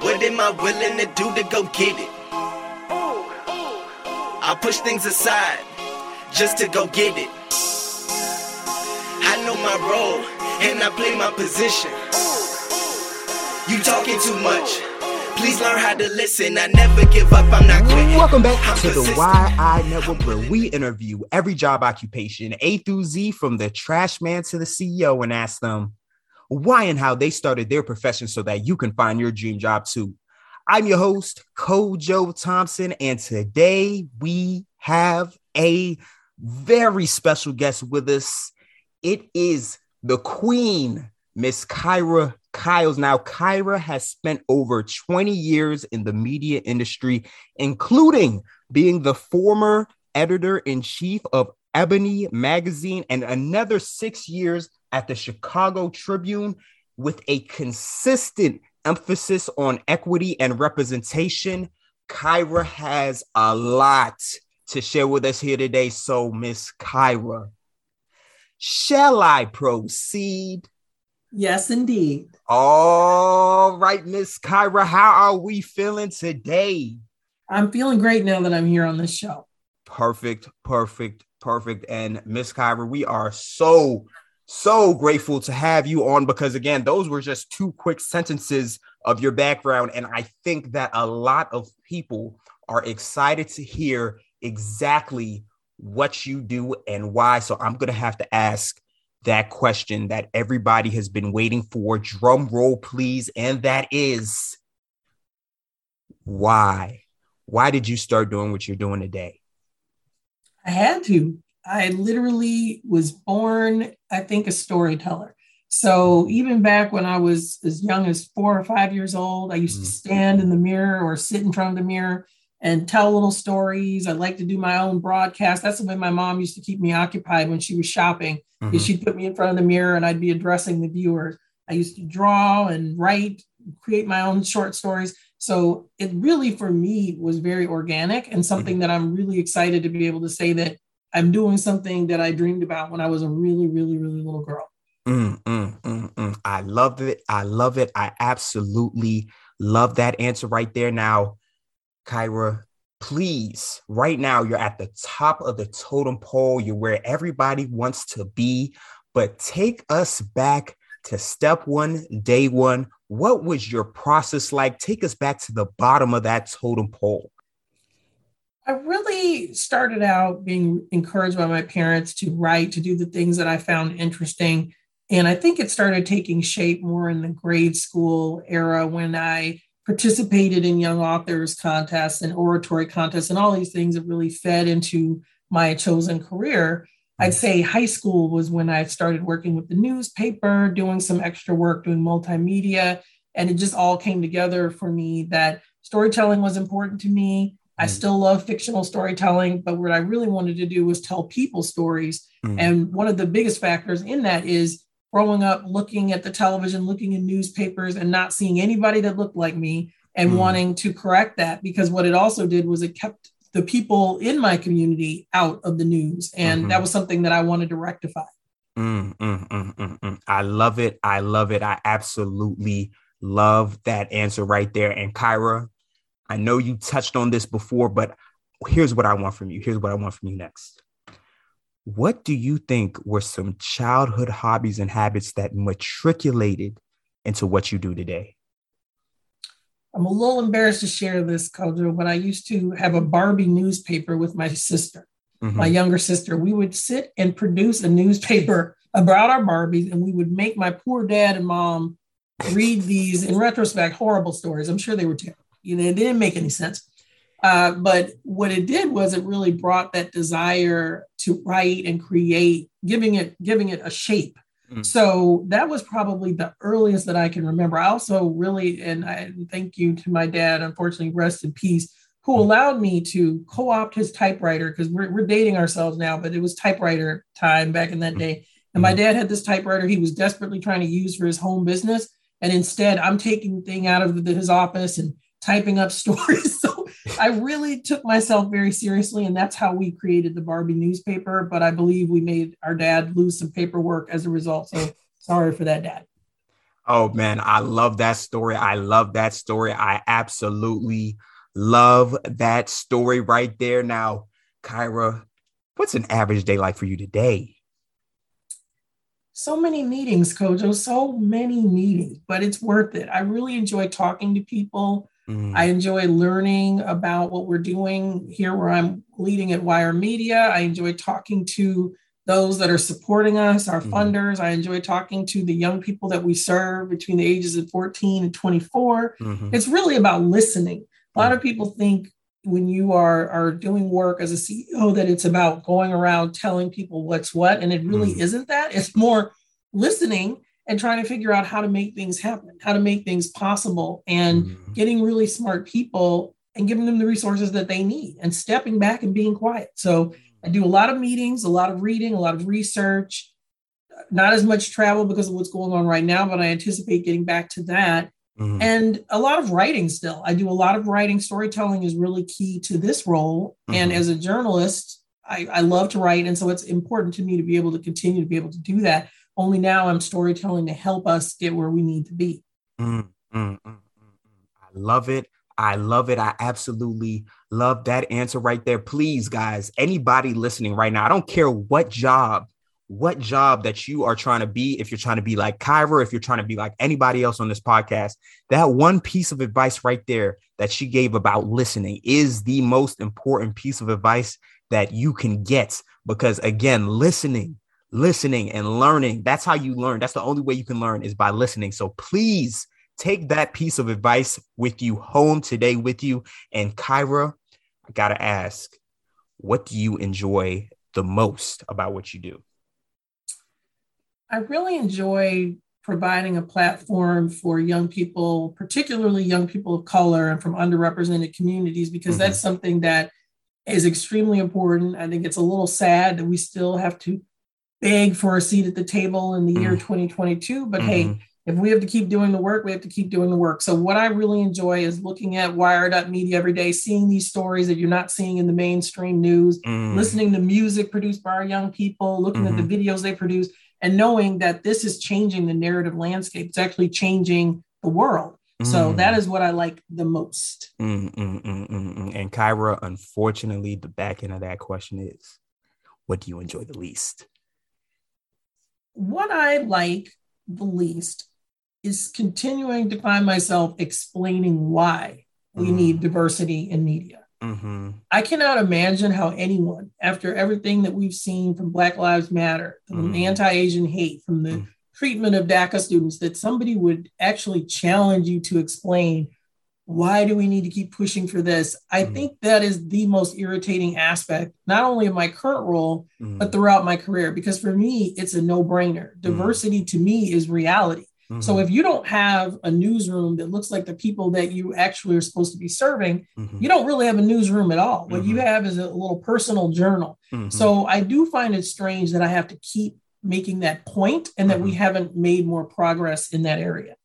What am I willing to do to go get it? I push things aside just to go get it. I know my role and I play my position. You talking too much. Please learn how to listen. I never give up. I'm not quitting. Welcome back I'm to the persistent. Why I Network, where we interview every job occupation, A through Z, from the trash man to the CEO, and ask them why and how they started their profession so that you can find your dream job too. I'm your host, Kojo Thompson, and today we have a very special guest with us. It is the Queen, Miss Kyra Kyles. Now, Kyra has spent over 20 years in the media industry, including being the former editor in chief of Ebony Magazine and another six years at the Chicago Tribune with a consistent emphasis on equity and representation. Kyra has a lot to share with us here today. So, Miss Kyra, shall I proceed? Yes, indeed. All right, Miss Kyra, how are we feeling today? I'm feeling great now that I'm here on this show. Perfect, perfect, perfect. And Miss Kyra, we are so, so grateful to have you on because, again, those were just two quick sentences of your background. And I think that a lot of people are excited to hear exactly what you do and why. So I'm going to have to ask that question that everybody has been waiting for. Drum roll, please. And that is why? Why did you start doing what you're doing today? I had to. I literally was born, I think, a storyteller. So even back when I was as young as four or five years old, I used to Mhm. stand in the mirror or sit in front of the mirror and tell little stories. I like to do my own broadcast. That's the way my mom used to keep me occupied when she was shopping. Mhm. She'd put me in front of the mirror and I'd be addressing the viewers. I used to draw and write, create my own short stories. So it really, for me, was very organic and something that I'm really excited to be able to say that I'm doing something that I dreamed about when I was a really, really, really little girl. Mm, mm, mm, mm. I love it. I love it. I absolutely love that answer right there. Now, Kyra, please, right now, you're at the top of the totem pole. You're where everybody wants to be, but take us back to step one, day one. What was your process like? Take us back to the bottom of that totem pole. I really started out being encouraged by my parents to write, to do the things that I found interesting. And I think it started taking shape more in the grade school era when I participated in young authors contests and oratory contests and all these things that really fed into my chosen career. I'd say high school was when I started working with the newspaper, doing some extra work, doing multimedia. And it just all came together for me that storytelling was important to me. I Mm. still love fictional storytelling, but what I really wanted to do was tell people stories. Mm. And one of the biggest factors in that is growing up looking at the television, looking in newspapers, and not seeing anybody that looked like me and Mm. wanting to correct that. Because what it also did was it kept the people in my community out of the news. And Mhm. that was something that I wanted to rectify. Mm, mm, mm, mm, mm. I love it. I love it. I absolutely love that answer right there. And Kyra, I know you touched on this before, but here's what I want from you. Here's what I want from you next. What do you think were some childhood hobbies and habits that matriculated into what you do today? I'm a little embarrassed to share this, Kojo, but I used to have a Barbie newspaper with my sister. Mhm. my younger sister, we would sit and produce a newspaper about our Barbies, and we would make my poor dad and mom read these, in retrospect, horrible stories. I'm sure they were terrible. You know, they didn't make any sense. Uh, but what it did was it really brought that desire to write and create, giving it giving it a shape. Mm. So that was probably the earliest that I can remember. I also really, and I thank you to my dad, unfortunately, rest in peace, who mm. allowed me to co-opt his typewriter because we're, we're dating ourselves now, but it was typewriter time back in that mm. day. And my mm. dad had this typewriter he was desperately trying to use for his home business. And instead, I'm taking the thing out of the, his office and typing up stories. So I really took myself very seriously. And that's how we created the Barbie newspaper. But I believe we made our dad lose some paperwork as a result. So sorry for that, dad. Oh man, I love that story. I love that story. I absolutely love that story right there. Now, Kyra, what's an average day like for you today? So many meetings, Kojo, so many meetings, but it's worth it. I really enjoy talking to people. Mm. I enjoy learning about what we're doing here where I'm leading at YR Media. I enjoy talking to those that are supporting us, our mm-hmm. funders. I enjoy talking to the young people that we serve between the ages of 14 and 24. Mm-hmm. It's really about listening. A lot of people think when you are, are doing work as a CEO that it's about going around telling people what's what, and it really mm-hmm. isn't that. It's more listening and trying to figure out how to make things happen, how to make things possible, and mm-hmm. getting really smart people and giving them the resources that they need and stepping back and being quiet. So I do a lot of meetings, a lot of reading, a lot of research, not as much travel because of what's going on right now, but I anticipate getting back to that. Mm-hmm. And a lot of writing still. I do a lot of writing. Storytelling is really key to this role. Mm-hmm. And as a journalist, I, I love to write. And so it's important to me to be able to continue to be able to do that. Only now I'm storytelling to help us get where we need to be. Mm-hmm. I love it. I love it. I absolutely love that answer right there. Please, guys, anybody listening right now, I don't care what job, what job that you are trying to be, if you're trying to be like Kyra, if you're trying to be like anybody else on this podcast, that one piece of advice right there that she gave about listening is the most important piece of advice that you can get. Because again, listening, listening and learning, that's how you learn. That's the only way you can learn is by listening. So please, Take that piece of advice with you home today with you. And Kyra, I got to ask, what do you enjoy the most about what you do? I really enjoy providing a platform for young people, particularly young people of color and from underrepresented communities, because mm-hmm. that's something that is extremely important. I think it's a little sad that we still have to beg for a seat at the table in the mm-hmm. year 2022. But mm-hmm. hey, if we have to keep doing the work, we have to keep doing the work. So, what I really enjoy is looking at Media every day, seeing these stories that you're not seeing in the mainstream news, mm. listening to music produced by our young people, looking mm-hmm. at the mm-hmm. videos they produce, and knowing that this is changing the narrative landscape. It's actually changing the world. Mm. So, that is what I like the most. Mm, mm, mm, mm and Kyra, unfortunately, the back end of that question is what do you enjoy the least? What I like the least is continuing to find myself explaining why we mm. need diversity in media. Mm-hmm. I cannot imagine how anyone, after everything that we've seen from Black Lives Matter, from mm. anti Asian hate, from the mm. treatment of DACA students, that somebody would actually challenge you to explain why do we need to keep pushing for this? I mm. think that is the most irritating aspect, not only of my current role, mm. but throughout my career, because for me, it's a no brainer. Mm. Diversity to me is reality. Mm-hmm. So if you don't have a newsroom that looks like the people that you actually are supposed to be serving, mm-hmm. you don't really have a newsroom at all. What mm-hmm. you have is a little personal journal. Mm-hmm. So I do find it strange that I have to keep making that point and that we mm-hmm. haven't made more progress in that area.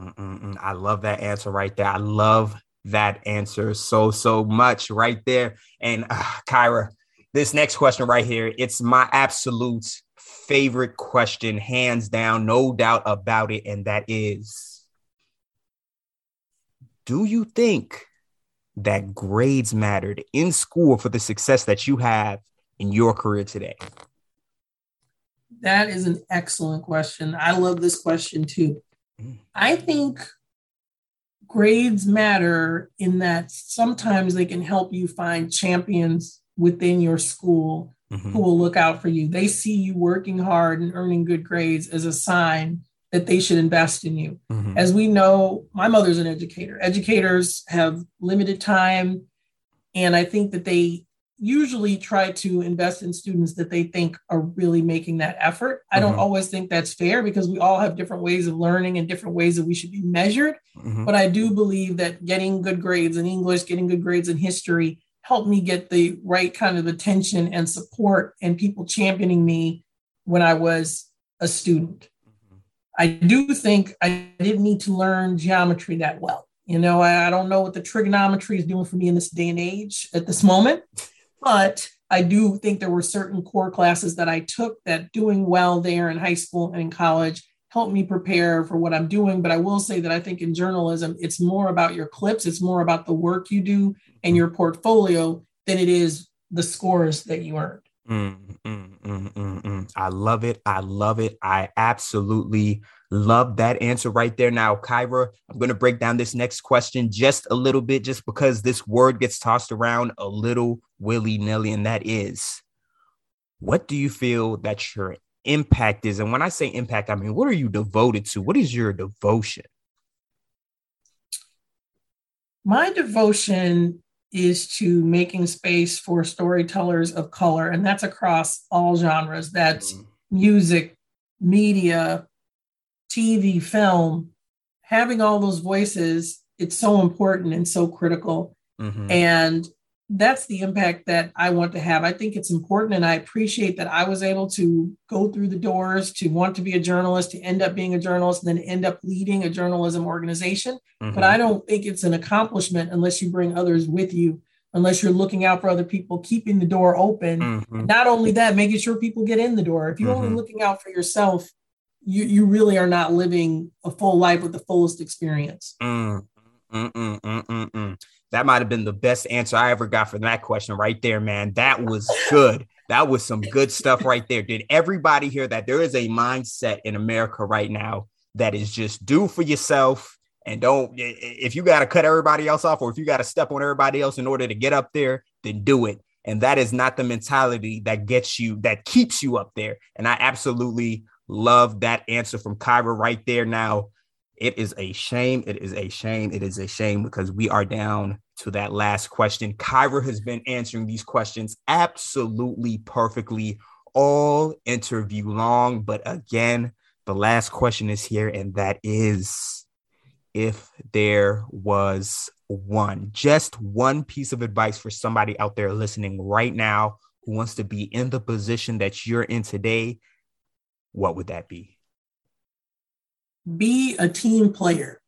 Mm-hmm. I love that answer right there. I love that answer so, so much right there. And uh, Kyra, this next question right here, it's my absolute favorite question, hands down, no doubt about it. And that is Do you think that grades mattered in school for the success that you have in your career today? That is an excellent question. I love this question too. I think grades matter in that sometimes they can help you find champions within your school mm-hmm. who will look out for you. They see you working hard and earning good grades as a sign that they should invest in you. Mm-hmm. As we know, my mother's an educator. Educators have limited time. And I think that they usually try to invest in students that they think are really making that effort. I don't mm-hmm. always think that's fair because we all have different ways of learning and different ways that we should be measured. Mm-hmm. But I do believe that getting good grades in English, getting good grades in history helped me get the right kind of attention and support and people championing me when I was a student. Mm-hmm. I do think I didn't need to learn geometry that well. You know, I, I don't know what the trigonometry is doing for me in this day and age at this moment, but I do think there were certain core classes that I took that doing well there in high school and in college helped me prepare for what I'm doing. But I will say that I think in journalism, it's more about your clips, it's more about the work you do and mm-hmm. your portfolio than it is the scores that you earned. Mm, mm, mm. I love it. I love it. I absolutely love that answer right there. Now, Kyra, I'm going to break down this next question just a little bit, just because this word gets tossed around a little willy nilly, and that is what do you feel that your impact is? And when I say impact, I mean, what are you devoted to? What is your devotion? My devotion is to making space for storytellers of color, and that's across all genres. That's mm-hmm. music, media, TV, film. Having all those voices, it's so important and so critical. Mm-hmm. And that's the impact that I want to have. I think it's important, and I appreciate that I was able to go through the doors to want to be a journalist, to end up being a journalist, and then end up leading a journalism organization. Mm-hmm. But I don't think it's an accomplishment unless you bring others with you, unless you're looking out for other people, keeping the door open. Mm-hmm. Not only that, making sure people get in the door. If you're mm-hmm. only looking out for yourself, you, you really are not living a full life with the fullest experience. Mm, mm, mm, mm, mm, mm. That might have been the best answer I ever got for that question right there, man. That was good. That was some good stuff right there. Did everybody hear that? There is a mindset in America right now that is just do for yourself and don't if you got to cut everybody else off or if you got to step on everybody else in order to get up there, then do it. And that is not the mentality that gets you that keeps you up there. And I absolutely love that answer from Kyra right there. Now, it is a shame. It is a shame. It is a shame because we are down to that last question. Kyra has been answering these questions absolutely perfectly all interview long. But again, the last question is here, and that is if there was one, just one piece of advice for somebody out there listening right now who wants to be in the position that you're in today, what would that be? Be a team player.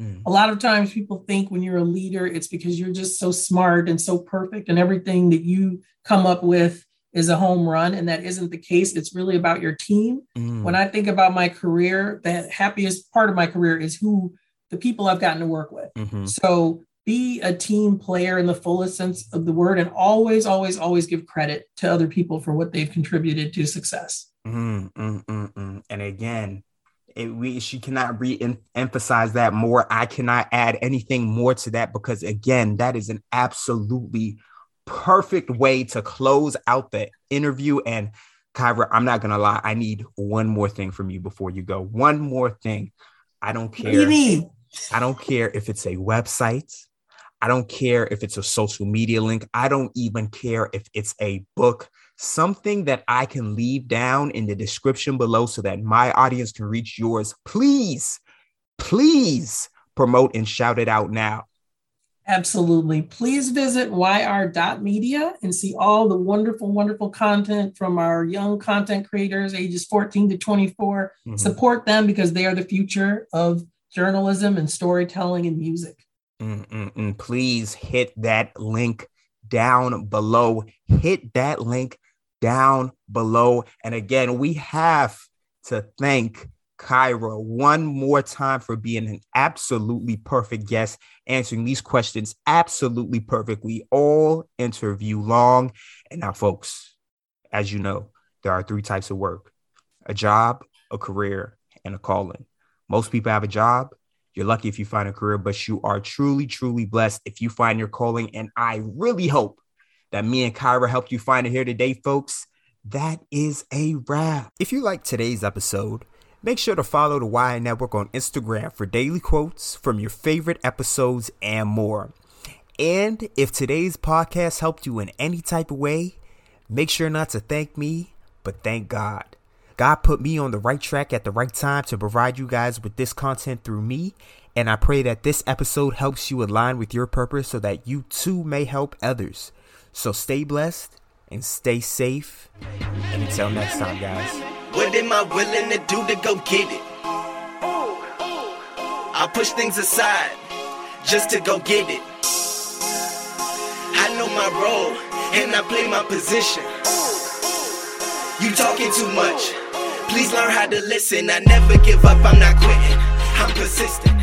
Mm. A lot of times people think when you're a leader, it's because you're just so smart and so perfect, and everything that you come up with is a home run. And that isn't the case. It's really about your team. Mm. When I think about my career, the happiest part of my career is who the people I've gotten to work with. Mm-hmm. So be a team player in the fullest sense of the word and always, always, always give credit to other people for what they've contributed to success. Mm, mm, mm, and again, it, we, she cannot re-emphasize that more. I cannot add anything more to that because again, that is an absolutely perfect way to close out the interview. And Kyra, I'm not gonna lie, I need one more thing from you before you go. One more thing. I don't care. What do you mean? I don't care if it's a website. I don't care if it's a social media link. I don't even care if it's a book something that I can leave down in the description below so that my audience can reach yours, please, please promote and shout it out now. Absolutely. Please visit yr.media and see all the wonderful, wonderful content from our young content creators, ages 14 to 24. Mm-hmm. Support them because they are the future of journalism and storytelling and music. Mm-mm-mm. Please hit that link down below. Hit that link down below. And again, we have to thank Kyra one more time for being an absolutely perfect guest, answering these questions absolutely perfectly, all interview long. And now, folks, as you know, there are three types of work a job, a career, and a calling. Most people have a job. You're lucky if you find a career, but you are truly, truly blessed if you find your calling. And I really hope that me and Kyra helped you find it here today, folks. That is a wrap. If you like today's episode, make sure to follow the Why I Network on Instagram for daily quotes from your favorite episodes and more. And if today's podcast helped you in any type of way, make sure not to thank me, but thank God. God put me on the right track at the right time to provide you guys with this content through me. And I pray that this episode helps you align with your purpose so that you too may help others. So stay blessed and stay safe. And until next time, guys. What am I willing to do to go get it? I push things aside just to go get it. I know my role and I play my position. You talking too much, Please learn how to listen. I never give up, I'm not quitting. I'm persistent.